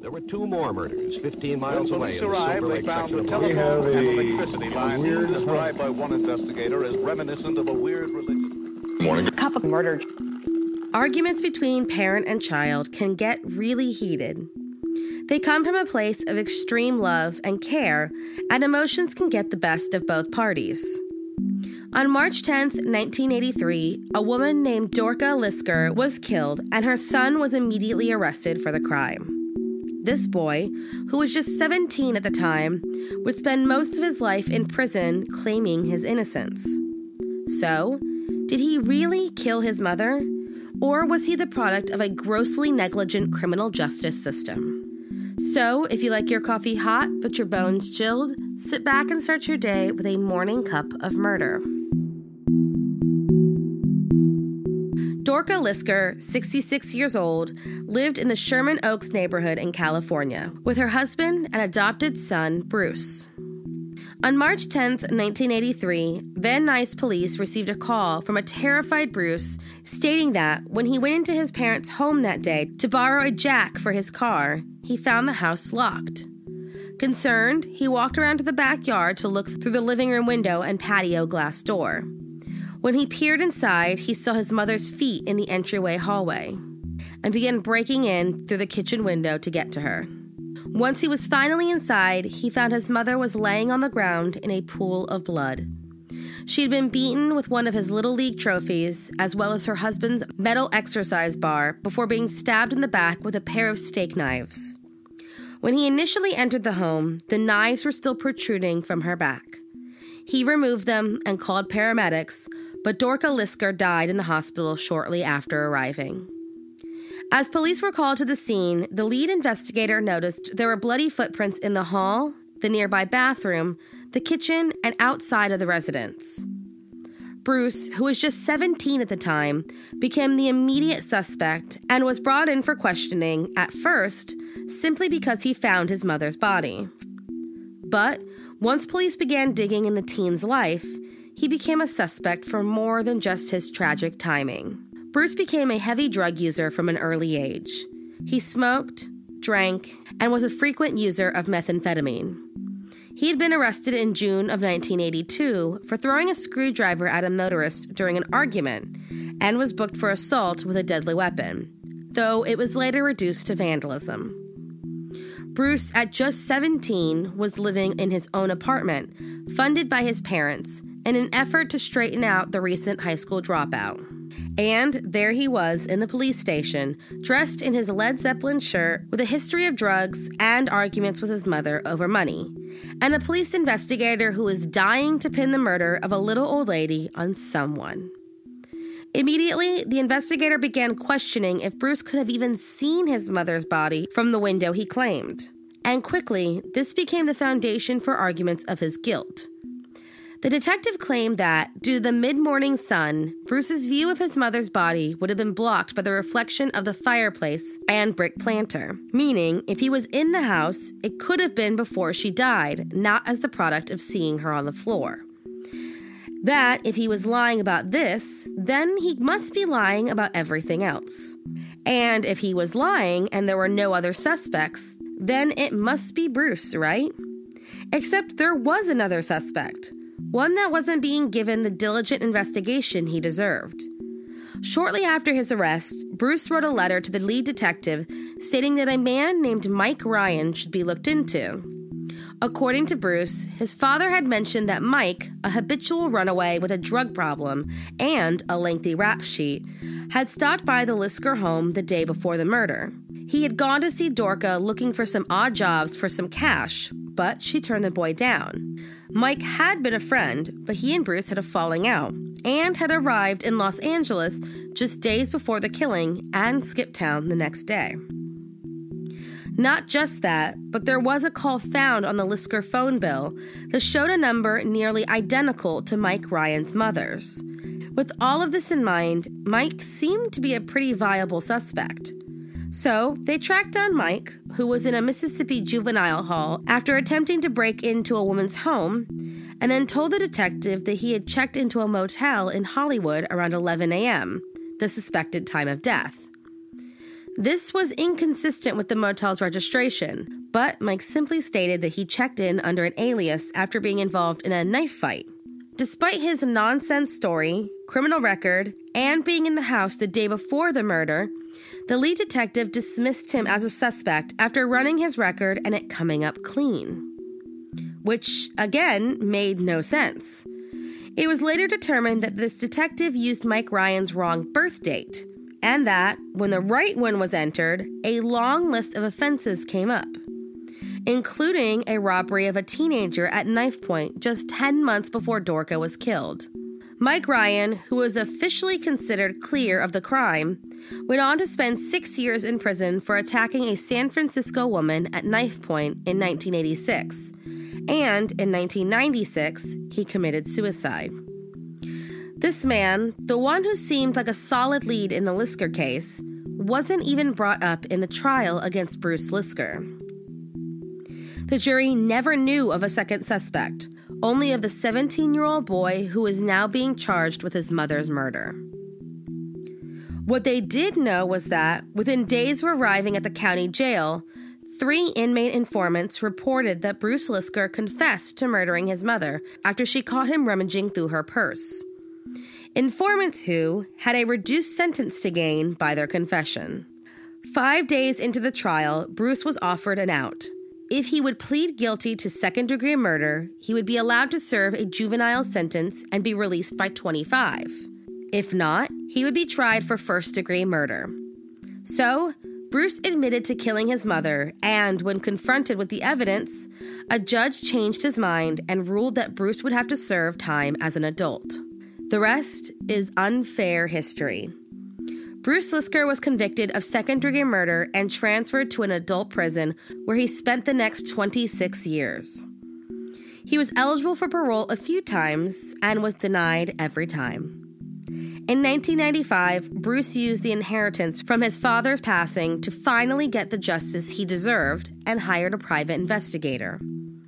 There were two more murders 15 miles when away. police in the arrived, Silver they found section a of Los telephone and Angeles. electricity line described by one investigator as reminiscent of a weird religion. Morning. Couple murder. Arguments between parent and child can get really heated. They come from a place of extreme love and care, and emotions can get the best of both parties. On March 10, 1983, a woman named Dorka Lisker was killed, and her son was immediately arrested for the crime. This boy, who was just 17 at the time, would spend most of his life in prison claiming his innocence. So, did he really kill his mother? Or was he the product of a grossly negligent criminal justice system? So, if you like your coffee hot but your bones chilled, sit back and start your day with a morning cup of murder. Dorka Lisker, 66 years old, lived in the Sherman Oaks neighborhood in California with her husband and adopted son, Bruce. On March 10, 1983, Van Nuys police received a call from a terrified Bruce stating that when he went into his parents' home that day to borrow a jack for his car, he found the house locked. Concerned, he walked around to the backyard to look through the living room window and patio glass door. When he peered inside, he saw his mother's feet in the entryway hallway and began breaking in through the kitchen window to get to her. Once he was finally inside, he found his mother was laying on the ground in a pool of blood. She had been beaten with one of his Little League trophies, as well as her husband's metal exercise bar, before being stabbed in the back with a pair of steak knives. When he initially entered the home, the knives were still protruding from her back. He removed them and called paramedics, but Dorka Lisker died in the hospital shortly after arriving. As police were called to the scene, the lead investigator noticed there were bloody footprints in the hall, the nearby bathroom, the kitchen, and outside of the residence. Bruce, who was just 17 at the time, became the immediate suspect and was brought in for questioning at first simply because he found his mother's body. But once police began digging in the teen's life, he became a suspect for more than just his tragic timing. Bruce became a heavy drug user from an early age. He smoked, drank, and was a frequent user of methamphetamine. He had been arrested in June of 1982 for throwing a screwdriver at a motorist during an argument and was booked for assault with a deadly weapon, though it was later reduced to vandalism. Bruce, at just 17, was living in his own apartment, funded by his parents, in an effort to straighten out the recent high school dropout. And there he was in the police station, dressed in his Led Zeppelin shirt with a history of drugs and arguments with his mother over money, and a police investigator who was dying to pin the murder of a little old lady on someone. Immediately, the investigator began questioning if Bruce could have even seen his mother's body from the window he claimed. And quickly, this became the foundation for arguments of his guilt. The detective claimed that, due to the mid morning sun, Bruce's view of his mother's body would have been blocked by the reflection of the fireplace and brick planter, meaning if he was in the house, it could have been before she died, not as the product of seeing her on the floor. That, if he was lying about this, then he must be lying about everything else. And if he was lying and there were no other suspects, then it must be Bruce, right? Except there was another suspect one that wasn't being given the diligent investigation he deserved. Shortly after his arrest, Bruce wrote a letter to the lead detective stating that a man named Mike Ryan should be looked into. According to Bruce, his father had mentioned that Mike, a habitual runaway with a drug problem and a lengthy rap sheet, had stopped by the Lisker home the day before the murder. He had gone to see Dorka looking for some odd jobs for some cash, but she turned the boy down. Mike had been a friend, but he and Bruce had a falling out and had arrived in Los Angeles just days before the killing and skipped town the next day. Not just that, but there was a call found on the Lisker phone bill that showed a number nearly identical to Mike Ryan's mother's. With all of this in mind, Mike seemed to be a pretty viable suspect. So they tracked down Mike, who was in a Mississippi juvenile hall after attempting to break into a woman's home, and then told the detective that he had checked into a motel in Hollywood around 11 a.m., the suspected time of death. This was inconsistent with the motel's registration, but Mike simply stated that he checked in under an alias after being involved in a knife fight. Despite his nonsense story, criminal record, and being in the house the day before the murder, the lead detective dismissed him as a suspect after running his record and it coming up clean. Which, again, made no sense. It was later determined that this detective used Mike Ryan's wrong birth date, and that, when the right one was entered, a long list of offenses came up including a robbery of a teenager at knife point just 10 months before Dorka was killed. Mike Ryan, who was officially considered clear of the crime, went on to spend six years in prison for attacking a San Francisco woman at knife point in 1986. And in 1996, he committed suicide. This man, the one who seemed like a solid lead in the Lisker case, wasn't even brought up in the trial against Bruce Lisker. The jury never knew of a second suspect, only of the 17 year old boy who is now being charged with his mother's murder. What they did know was that, within days of arriving at the county jail, three inmate informants reported that Bruce Lisker confessed to murdering his mother after she caught him rummaging through her purse. Informants who had a reduced sentence to gain by their confession. Five days into the trial, Bruce was offered an out. If he would plead guilty to second degree murder, he would be allowed to serve a juvenile sentence and be released by 25. If not, he would be tried for first degree murder. So, Bruce admitted to killing his mother, and when confronted with the evidence, a judge changed his mind and ruled that Bruce would have to serve time as an adult. The rest is unfair history. Bruce Lisker was convicted of second degree murder and transferred to an adult prison where he spent the next 26 years. He was eligible for parole a few times and was denied every time. In 1995, Bruce used the inheritance from his father's passing to finally get the justice he deserved and hired a private investigator.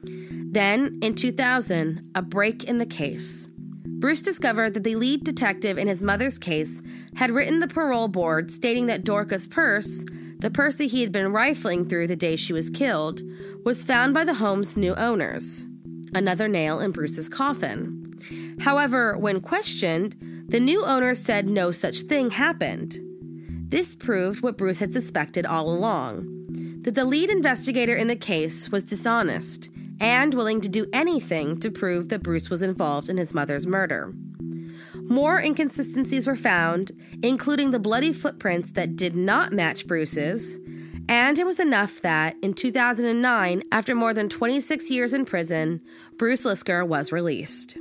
Then, in 2000, a break in the case. Bruce discovered that the lead detective in his mother's case had written the parole board stating that Dorka's purse, the purse he had been rifling through the day she was killed, was found by the home's new owners. Another nail in Bruce's coffin. However, when questioned, the new owners said no such thing happened. This proved what Bruce had suspected all along that the lead investigator in the case was dishonest and willing to do anything to prove that Bruce was involved in his mother's murder. More inconsistencies were found, including the bloody footprints that did not match Bruce's, and it was enough that, in 2009, after more than 26 years in prison, Bruce Lisker was released.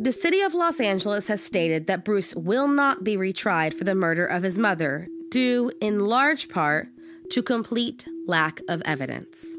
The city of Los Angeles has stated that Bruce will not be retried for the murder of his mother, due in large part to complete lack of evidence.